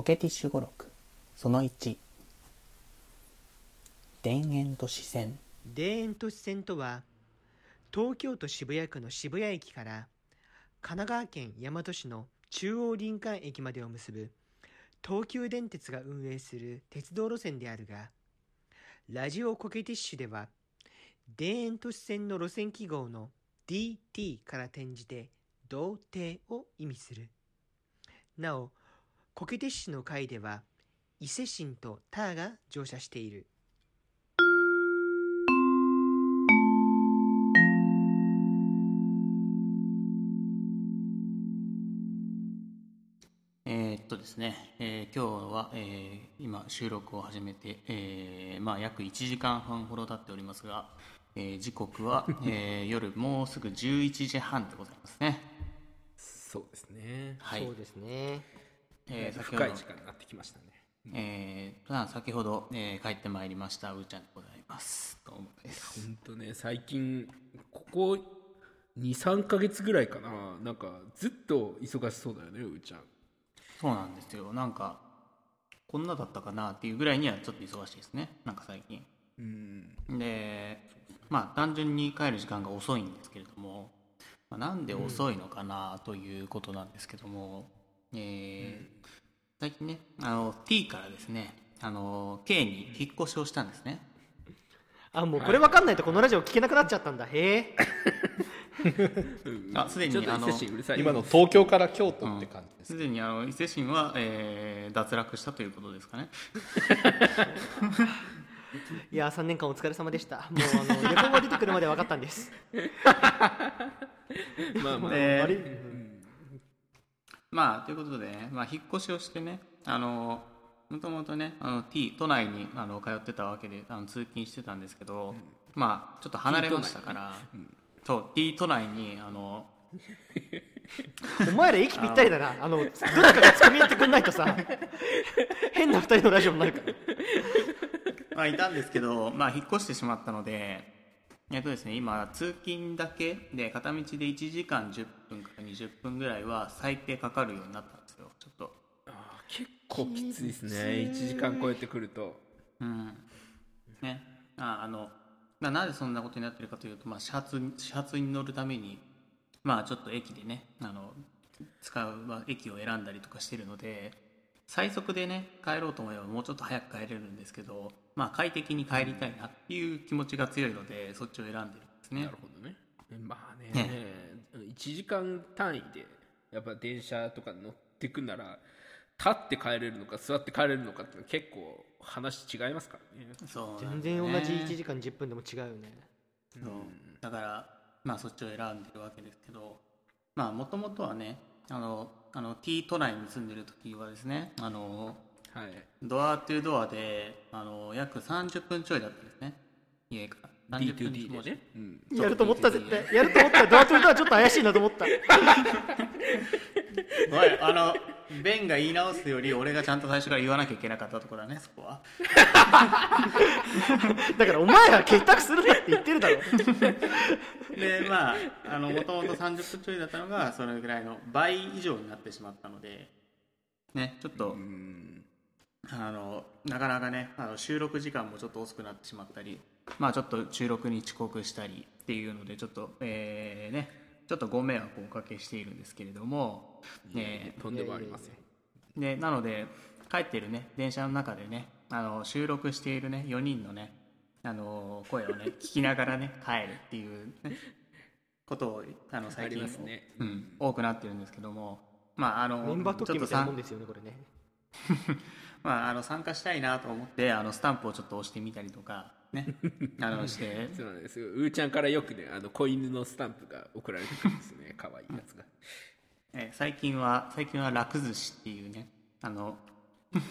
コケティッシュ語録。その1田園都市線。田園都市線とは東京都渋谷区の渋谷駅から神奈川県大和市の中央林間駅までを結ぶ東急電鉄が運営する鉄道路線であるがラジオコケティッシュでは田園都市線の路線記号の DT から転じて童貞を意味する。なおコケティッシュの回では伊勢神とターが乗車している。えーっとですね、えー今日は、えー今収録を始めて、えーまあ、約1時間半ほど経っておりますが、えー時刻は、えー夜もうすぐ11時半でございますね、そうですね。はい。そうですねえー先ほど深い時間になってきましたね。えーまあ先ほど、えー帰ってまいりました。うーちゃんでございます。どうもです本当ね、最近、ここ2、3ヶ月ぐらいかな、なんかずっと忙しそうだよね、うーちゃん。そうなんですよ。なんかこんなだったかなっていうぐらいにはちょっと忙しいですね。なんか最近。うん。でまあ単純に帰る時間が遅いんですけれども、まあ、なんで遅いのかなということなんですけども、えー最近ねあの T からですねあの K に引っ越しをしたんですね。あもうこれ分かんないとこのラジオ聞けなくなっちゃったんだ。へえ。あすでにあの。今の東京から京都って感じです。すでにあの伊勢神は、えー脱落したということですかね。いや3年間お疲れ様でした。もうあの旅行が出てくるまで分かったんです。まあまあ、で悪いまあということでね、まあ、引っ越しをしてねあのもともとねあの T 都内にあの通ってたわけであの通勤してたんですけど、まあちょっと離れましたから、そう T 都内にあのお前ら息ぴったりだな。あのどれかがつかみ合ってくんないとさ。変な二人のラジオになるから。まあいたんですけど、まあ、引っ越してしまったのでえっとですね今通勤だけで片道で1時間10分から20分ぐらいは最低かかるようになったんですよちょっとあー結構きついですね。1時間超えてくると。うんねああのまあなぜそんなことになってるかというと、まあ、始発に始発に乗るためにまあちょっと駅でねあの使う、まあ、駅を選んだりとかしてるので最速でね帰ろうと思えばもうちょっと早く帰れるんですけど、まあ、快適に帰りたいなっていう気持ちが強いのでそっちを選んでるんですね。なるほどね。まあねね。1時間単位でやっぱ電車とか乗ってくなら立って帰れるのか座って帰れるのかって結構話違いますからね。そうね。全然同じ1時間10分でも違うよね。そう。だからまあそっちを選んでるわけですけどまあもともとはねあのあの T 都内に住んでる時はですねあのはい。ドアトゥドアであの約30分ちょいだったんですね家から30分 D2D でね。うん。やると思った絶対やると思ったドアトゥドアちょっと怪しいなと思った おいあのベンが言い直すより俺がちゃんと最初から言わなきゃいけなかったところだねそこは だからお前ら結託するなって言ってるだろ でまああのもともと30分ちょいだったのがそれぐらいの倍以上になってしまったのでねちょっと、うん。あのなかなかねあの収録時間もちょっと遅くなってしまったりまあちょっと収録に遅刻したりっていうのでちょっとえーねちょっとご迷惑をおかけしているんですけれども、ねとんでもありません。でなので帰ってるね電車の中でねあの収録しているね4人のねあの声をね 聞きながらね帰るっていう、ね、ことをあの最近ね。うん、多くなってるんですけどもまああのメンバー特ちょっとさ権みたいなもんですよねこれね まあ、あの参加したいなと思ってあのスタンプをちょっと押してみたりとかねあのして そうなんですよ。うーちゃんからよくね、あの子犬のスタンプが送られてくるんですね。可愛いやつが。え最近は最近は楽寿司っていうねあの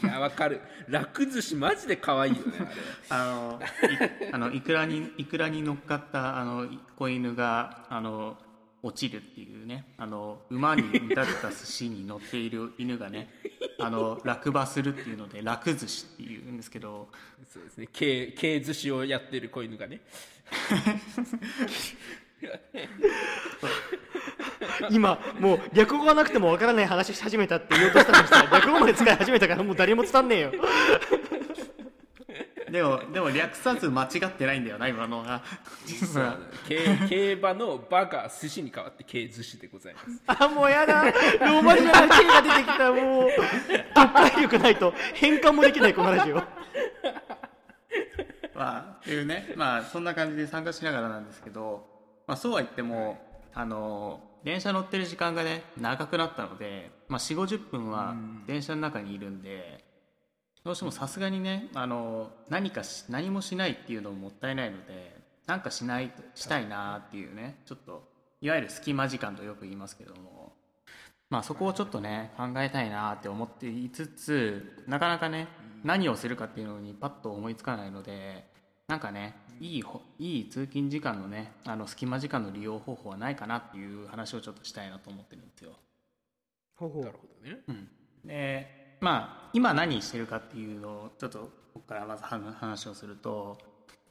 いや、わかる。楽寿司マジで可愛いよね、あれ。あのいあのいくらにいくらに乗っかったあの子犬があの落ちるっていうねあの馬に見立てた寿司に乗っている犬がね あの落馬するっていうので楽寿司っていうんですけどそうですね。軽、軽寿司をやってる子犬がね。今もう略語がなくてもわからない話し始めたって言おうとしたのにさ略語まで使い始めたからもう誰も伝わんねえよ でもでも略さず間違ってないんだよな今のが。実は。競競馬の馬が寿司に変わって競寿司でございます。あもうやだ。ローマ字の K が出てきたもう。読解力ないと変換もできないこのラジオ。まあっていうね。まあそんな感じで参加しながらなんですけど、まあ、そうは言ってもあの電車乗ってる時間がね長くなったので、まあ、4 5 0分は電車の中にいるんで、どうしてもさすがにねあの何かし何もしないっていうのももったいないのでなんかしないとしたいなっていうねちょっといわゆる隙間時間とよく言いますけども。まあそこをちょっとね考えたいなって思っていつつなかなかね何をするかっていうのにパッと思いつかないのでなんかねいいほいい通勤時間のねあの隙間時間の利用方法はないかなっていう話をちょっとしたいなと思ってるんですよ。ほうほうなるほどね。うん、でまあ今何してるかっていうのをちょっとここからまずは話をすると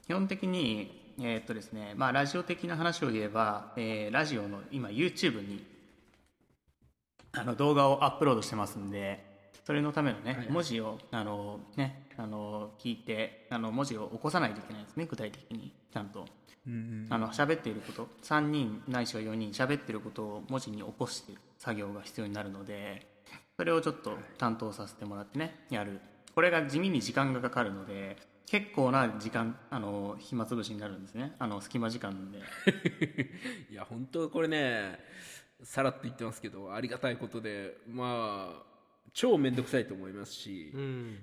基本的にえーっとですねまあラジオ的な話を言えば、えーラジオの今 YouTube にあの動画をアップロードしてますんでそれのためのね、文字をあのねあの聞いてあの文字を起こさないといけないですね具体的にちゃんと。あの喋っていること3人ないしは4人喋っていることを文字に起こして作業が必要になるのでそれをちょっと担当させてもらってねやる。これが地味に時間がかかるので結構な時間あの暇つぶしになるんですね。あの隙間時間で。いや本当これねさらっと言ってますけどありがたいことでまあ超面倒くさいと思いますし、うん。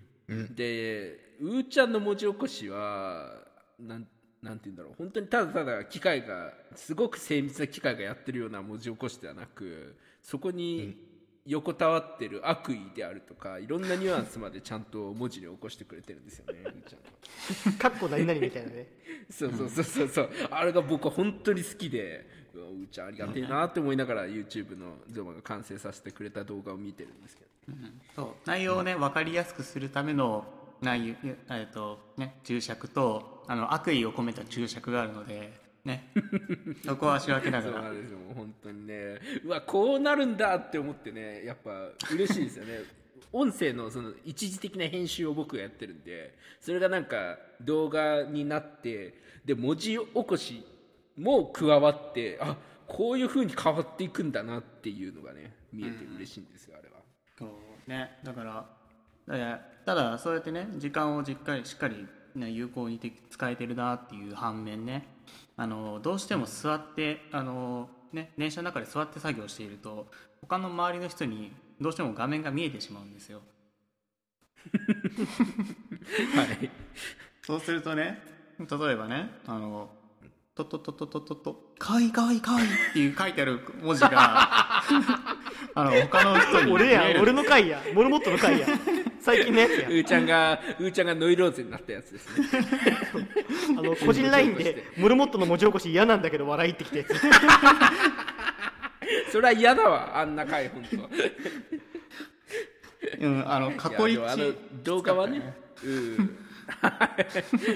でうーちゃんの文字起こしはなんなんて言うんだろう。本当にただただ機械がすごく精密な機械がやってるような文字起こしではなくそこに横たわってる悪意であるとかいろんなニュアンスまでちゃんと文字に起こしてくれてるんですよねうーちゃんは。かっこ何々みたいなね。そうそうそうそうそう。あれが僕は本当に好きでうわうーちゃんありがてえなって思いながら YouTube の動画が完成させてくれた動画を見てるんですけど。そう。内容をね分かりやすくするための内容、えっとね、注釈とあの悪意を込めた注釈があるので、ね、そこは仕分けながら。そうなんですよ本当にね。うわこうなるんだって思ってねやっぱ嬉しいですよね。音声のその一時的な編集を僕がやってるんでそれがなんか動画になってで文字起こしも加わってあこういう風に変わっていくんだなっていうのがね見えて嬉しいんですよ、あれは。そうね。だからだからただそうやってね時間をじっかりしっかり、ね、有効にて使えてるなっていう反面ねあのどうしても座ってあの、ね、電車の中で座って作業していると他の周りの人にどうしても画面が見えてしまうんですよ。はい。そうするとね例えばねあの「とっとっとっとっとっとっとかわいいかわいいかわいい」っていう書いてある文字が あの他の人に見俺える。や俺の回や。モルモットの回や最近のやつやうーちゃんがうーちゃんがノイローゼになったやつですね。あの個人 LINE で モルモットの文字起こし嫌なんだけど笑いってきたやつ。それは嫌だわあんな回本当。うん、あの過去一あの動画はねうん。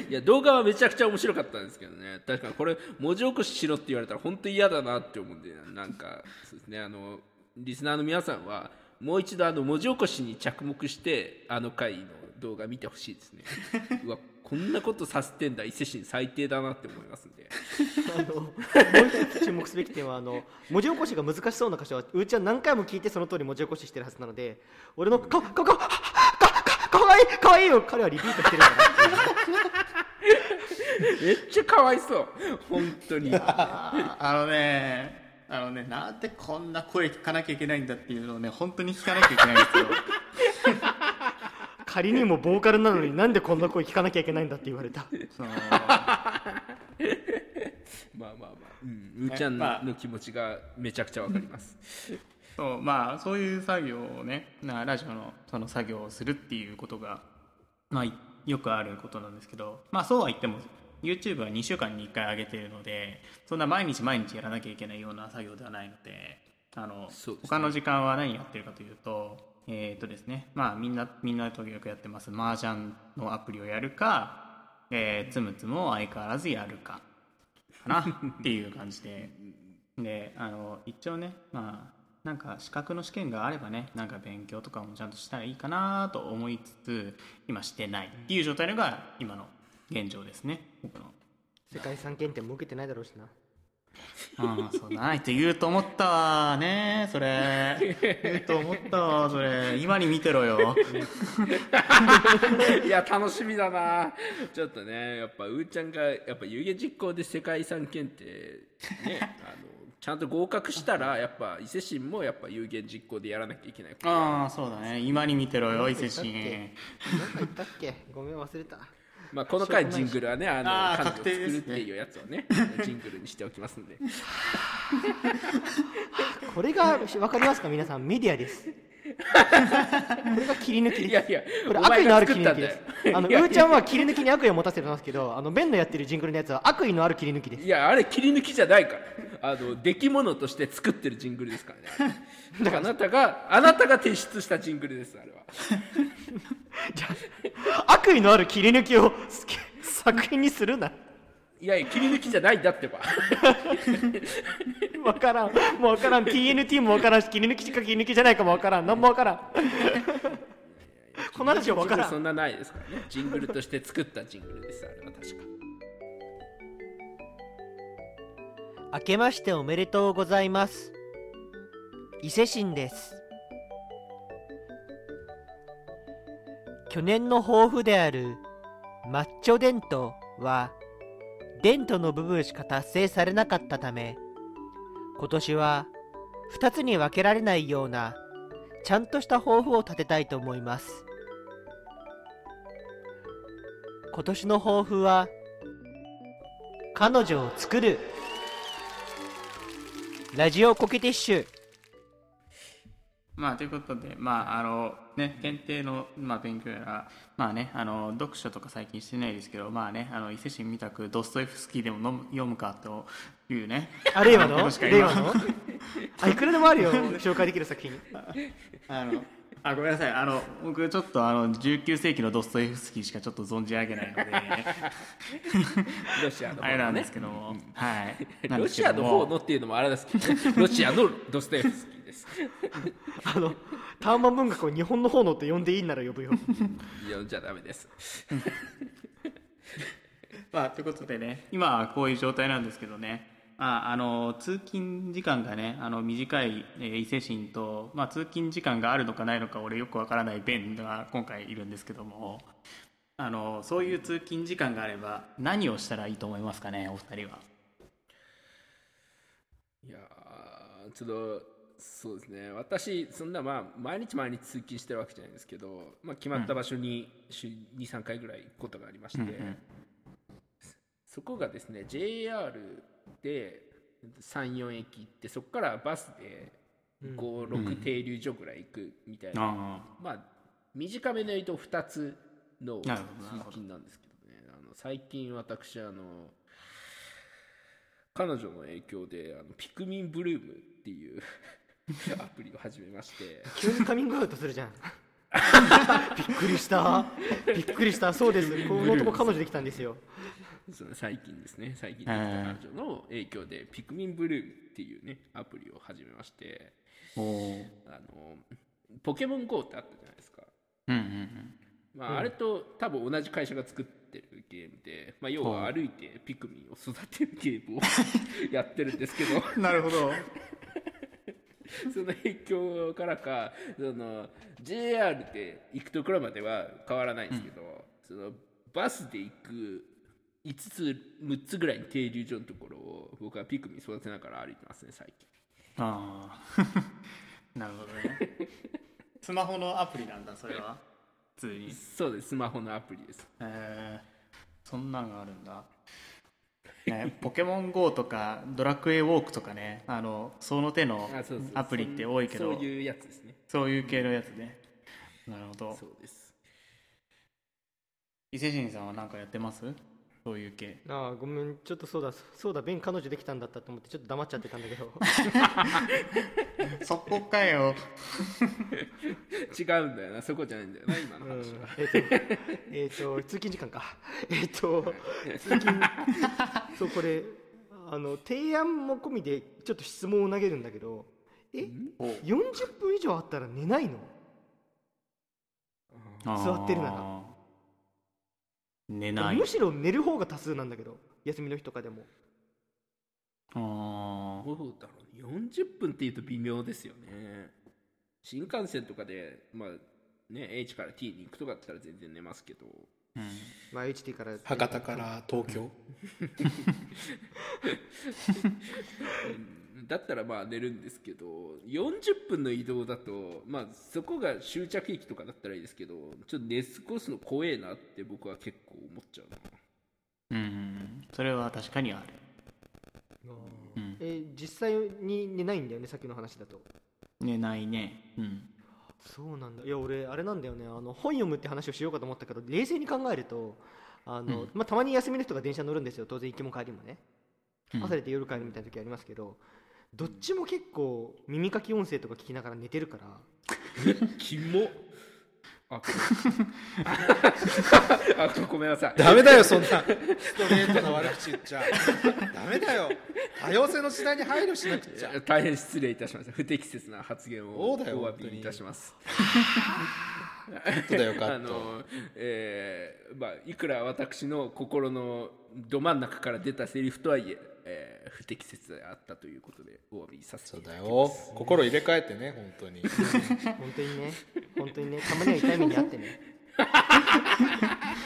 いや動画はめちゃくちゃ面白かったんですけどね。確かにこれ文字起こししろって言われたら本当に嫌だなって思うんでなんかそうですね。あのリスナーの皆さんはもう一度あの文字起こしに着目してあの回の動画見てほしいですね。うわこんなことさせてんだ伊勢神最低だなって思いますんで。あのもう一つ注目すべき点はあの文字起こしが難しそうな箇所はうーちゃん何回も聞いてその通り文字起こししてるはずなので俺のかかかかかかかわいいかわいいよ彼はリピートしてるんだなめっちゃかわいそう。本当に。ああのねあのねなんでこんな声聞かなきゃいけないんだっていうのをね本当に聞かなきゃいけないんですよ。仮にもボーカルなのになんでこんな声聞かなきゃいけないんだって言われた。まあまあまあ、うん、うーちゃんまあの気持ちがめちゃくちゃわかります。そうまあそういう作業をねなラジオのその作業をするっていうことが、まあ、いよくあることなんですけどまあそうは言っても YouTube は2週間に1回上げているのでそんな毎日毎日やらなきゃいけないような作業ではないのであの、ね。他の時間は何やってるかというとえっ、とですねまあみんなみんな時々やってます。麻雀のアプリをやるか、えーつむつむを相変わらずやるかかなっていう感じで。であの一応ねまあなんか資格の試験があればねなんか勉強とかもちゃんとしたらいいかなと思いつつ今してないっていう状態のが今の現状ですね。僕の世界遺産検定も受けてないだろうしな。ああそうだな。って言うと思ったわ。ね。それ。言うと思ったわそれ。今に見てろよ。いや楽しみだな。ちょっとねやっぱうーちゃんがやっぱ有言実行で世界遺産検定ねあのちゃんと合格したらやっぱ伊勢神もやっぱ有言実行でやらなきゃいけないああそうだね。今に見てろよ伊勢神。なんか言ったっけ？ごめん忘れたまあこの回ジングルはねあのあー彼女を定ですねるっていうやつをねジングルにしておきますんで。これが分かりますか？皆さんメディアです。これが切り抜きです。いやいやこれお前が悪意のある切作ったんだり抜きでよ。すあのういやいやーちゃんは切り抜きに悪意を持たせてますけどあのベンのやってるジングルのやつは悪意のある切り抜きです。いやあれ切り抜きじゃないからあの出来物として作ってるジングルですからねあれあなたがあなたが提出したジングルですあれはじゃあ悪意のある切り抜きを作品にするな。いやいや切り抜きじゃないんだってば。分からん。もう分からん。TNT も分からんし切り抜きしか切り抜きじゃないかも分からん。何も分からん。この話は分からん。そんなないですからねジングルとして作ったジングルですあれは確か明けましておめでとうございます伊勢神です去年の抱負であるマッチョデントはデントの部分しか達成されなかったため今年は2つに分けられないようなちゃんとした抱負を立てたいと思います。今年の抱負は彼女を作る。ラジオコケティッシュ。まあということでまああのね検定の、まあ、勉強やらまあねあの読書とか最近してないですけどまあねあの伊勢神みたくドストエフスキーでも飲む読むかというねあ令和の？ことしか今令和の？あいくらでもあるよ 紹介できる作品。あのあごめんなさい。あの僕ちょっとあの19世紀のドストエフスキーしかちょっと存じ上げないので。ロシアの方あれなんでのねすけども、はい。ロシアの方のっていうのもあれですけどね。ロシアのドストエフスキーです。あのターマン文学を日本の方のって呼んでいいなら呼ぶよ。いやじゃダメです。まあということでね今はこういう状態なんですけどね。ああの通勤時間がねあの短い、えー伊勢神と、まあ、通勤時間があるのかないのか俺よくわからないベンが今回いるんですけども。あのそういう通勤時間があれば何をしたらいいと思いますかねお二人は。いやーちょっとそうですね。私そんなまあ毎日毎日通勤してるわけじゃないんですけど、まあ、決まった場所に週23回ぐらい行くことがありまして、うんうんそこがですね JR で34駅行ってそこからバスで56停留所ぐらい行くみたいな、あまあ短めの言うと2つの通勤なんですけどね。あの最近私あの彼女の影響であのピクミンブルームっていう アプリを始めまして。急にカミングアウトするじゃん。びっくりした。びっくりした。そうです。この男彼女できたんですよ。その最近ですね。最近できた彼女の影響でピクミンブルームっていうねアプリを始めまして。あのポケモン GO ってあったじゃないですか。うんうんまあ、あれと多分同じ会社が作ってるゲームで、まあ、要は歩いてピクミンを育てるゲームを やってるんですけど。うんなるほど その影響からかその JR で行くところまでは変わらないんですけど、そのバスで行く5つ6つぐらいの停留所のところを僕はピクミン育てながら歩いてますね最近。ああ なるほどね。スマホのアプリなんだそれは？普通に。そうですスマホのアプリです。えー、そんなんがあるんだ、ね、ポケモン GO とかドラクエウォークとかねあのその手のアプリって多いけどそういうやつですね。そういう系のやつね。なるほど。そうです。伊勢神さんは何かやってます？そういう系。ああごめん。ちょっとそうだそうだベン彼女できたんだったと思ってちょっと黙っちゃってたんだけど。そこかよ。違うんだよなそこじゃないんだよな今のうん。話は、えっ、とえっ、と通勤時間か。えっ、と通勤。そうこれあの提案も込みでちょっと質問を投げるんだけどえお。40分以上あったら寝ないの？座ってるなら寝ない。むしろ寝る方が多数なんだけど休みの日とかでも。あどうだろう40分っていうと微妙ですよね。新幹線とかでまあね H から T に行くとかだったら全然寝ますけど。ーうん。まあ HT から。博多から東京だったらまあ寝るんですけど40分の移動だとまあそこが終着駅とかだったらいいですけどちょっと寝過ごすの怖えなって僕は結構思っちゃうな。うんそれは確かにある。うん。え実際に寝ないんだよねさっきの話だと。寝ないね。うん。そうなんだ。いや俺あれなんだよね。あの本読むって話をしようかと思ったけど冷静に考えるとあの、まあ、たまに休みの人が電車乗るんですよ。当然行きも帰りもね。うん。朝出て夜帰るみたいな時ありますけど、どっちも結構耳かき音声とか聞きながら寝てるから。キモ。あ あごめんなさい。ダメだよそんな。ストレートな悪口言っちゃ。ダメだよ。多様性の時代に配慮しなくちゃ。大変失礼いたしました。不適切な発言をお詫びいたします。そうだよカあット。の、えーまあ、いくら私の心のど真ん中から出たセリフとはいええー不適切であったということでお詫びさせていただきだよ。ます心入れ替えてね本当に。本当にね。本当にね。たまには痛い目にあってね。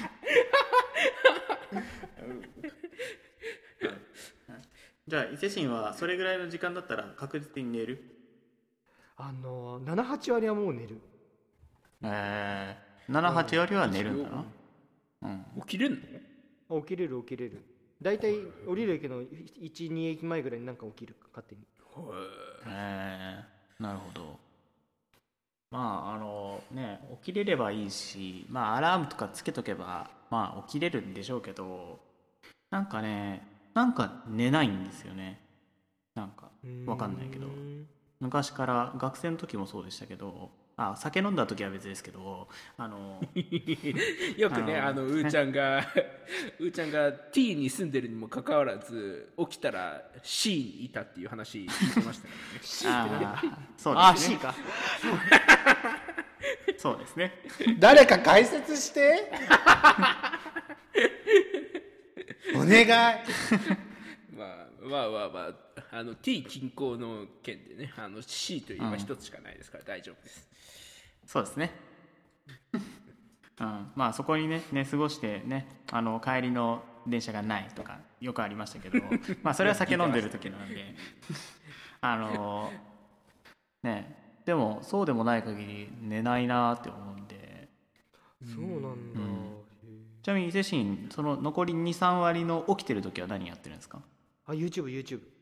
じゃあ伊勢神はそれぐらいの時間だったら確実に寝る？あの78割はもう寝る。えー、78割は寝るんだなうん。起きれんの？起きれる起きれる大体降りる駅の12駅前ぐらいになんか起きる勝手に。えー、なるほど。まああのね起きれればいいしまあアラームとかつけとけばまあ起きれるんでしょうけどなんかねなんか寝ないんですよね。なんかわかんないけど。昔から学生の時もそうでしたけどあ酒飲んだ時は別ですけどあの よくねあのあのうーちゃんが うーちゃんが T に住んでるにもかかわらず起きたら C にいたっていう話聞いてましたからね。あーそうああです C ねか。そうですね。誰か解説して。お願い。まあまあまあまああの T 近郊の県でねあの C といえば一つしかないですから大丈夫です、そうですね。うん、まあそこにね寝過ごしてねあの帰りの電車がないとかよくありましたけど まあそれは酒飲んでる時なんで あのねでもそうでもない限り寝ないなって思うんで。そうなんだ、ん。へえちなみに伊勢神その残り23割の起きてる時は何やってるんですか？あ YouTubeYouTube YouTube?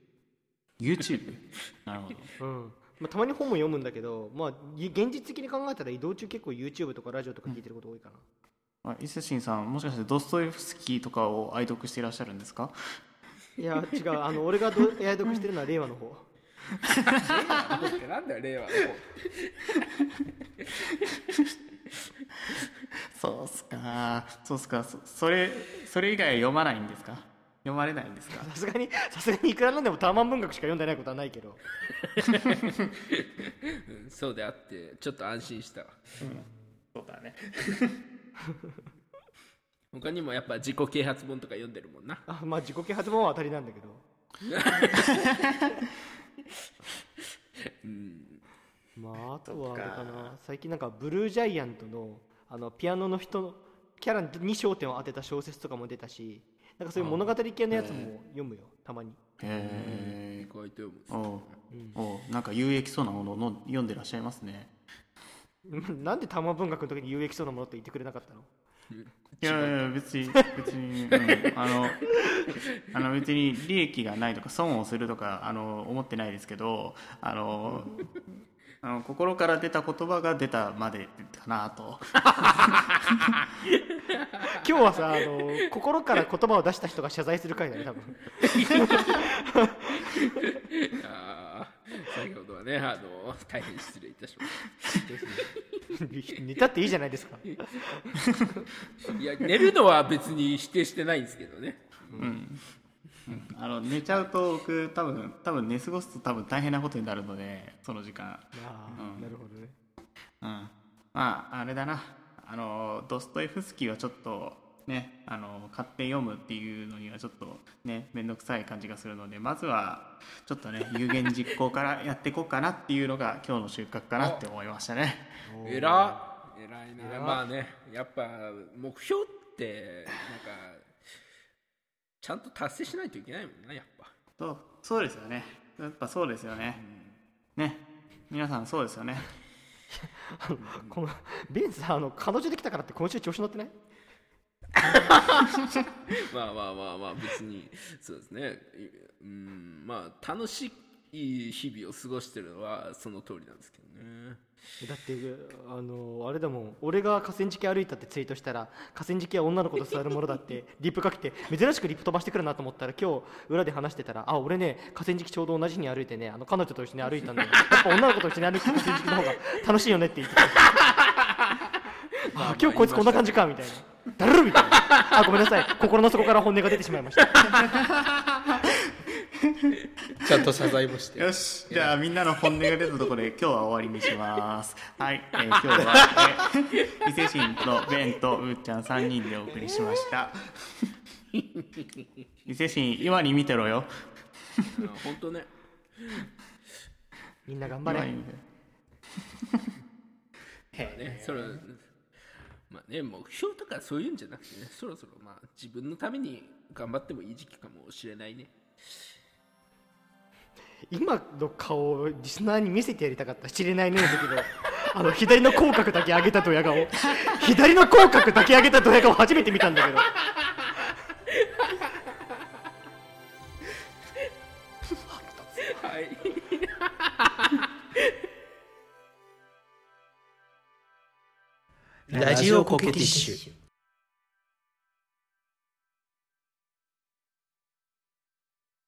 なるほど。うん。まあ、たまに本も読むんだけど、まあ、い現実的に考えたら移動中結構 YouTube とかラジオとか聞いてること多いかな、あ伊勢神さんもしかしてドストエフスキーとかを愛読していらっしゃるんですか？いや違う。あの俺がど愛読してるのは令和の方。なんだよ令和の方。そうっすか。そうっすか。そそれそれ以外は読まないんですか？読まれないんですか？さすがにさすがにいくらなんでもターマン文学しか読んでないことはないけど。うんそうであってちょっと安心したわ。そうだね。他にもやっぱ自己啓発本とか読んでるもんな。あまあ自己啓発本は当たりなんだけど。まああとはあれかな。最近なんかブルージャイアントのあのピアノの人のキャラに焦点を当てた小説とかも出たしなんかそういう物語系のやつも読むよたまに。へえ書いて読むおうおうなんか有益そうなものをの読んでらっしゃいますね。う んなんでターマン文学の時に有益そうなものって言ってくれなかったの？いやいや別に 別に、うん、あのあの別に利益がないとか損をするとかあの思ってないですけどあのあの心から出た言葉が出たまでかなと。今日はさあの心から言葉を出した人が謝罪する回だね多分。先ほどはねあの大変失礼いたしまし寝たっていいじゃないですか。たいや寝るのは別に否定してないんですけどね。うんあの寝ちゃうと僕多分多分寝過ごすと多分大変なことになるのでその時間。ああ、うん。なるほどね。うん。まああれだな。あのドストエフスキーはちょっとねあの買って読むっていうのにはちょっとね面倒くさい感じがするのでまずはちょっとね有言実行からやっていこうかなっていうのが今日の収穫かなって思いましたね。えらえらいな。偉いまあねやっぱ目標ってなんかちゃんと達成しないといけないもんなやっぱ。そうそうですよね。やっぱそうですよね、ね。皆さんそうですよね。このベンさんあの彼女できたからって今週調子乗ってない？まあまあまあまあ別に。そうですね。うんまあ楽しい日々を過ごしてるのはその通りなんですけどね。だってあのあれだもん。俺が河川敷歩いたってツイートしたら河川敷は女の子と座るものだって リップかけて珍しくリップ飛ばしてくるなと思ったら今日裏で話してたらあ俺ね河川敷ちょうど同じ日に歩いてねあの彼女と一緒に歩いたんだよ。やっぱ女の子と一緒に歩いて河川敷の方が楽しいよねって言ってた。あ今日こいつこんな感じかみたいな。だるるみたいな。あごめんなさい。心の底から本音が出てしまいました ちゃんと謝罪もして。よし。じゃあみんなの本音が出たところで 今日は終わりにします。はい、えー今日は、えー 伊勢神とベンとうーちゃん3人でお送りしました。伊勢神今に見てろよ。本当ね。みんな頑張れ。ねそれまあね目標とかそういうんじゃなくてねそろそろまあ自分のために頑張ってもいい時期かもしれないね今の顔をリスナーに見せてやりたかった。知れないねだけどあの左の口角だけ上げたドヤ顔。左の口角だけ上げたドヤ顔初めて見たんだけど。はい。ラジオコケティッシュ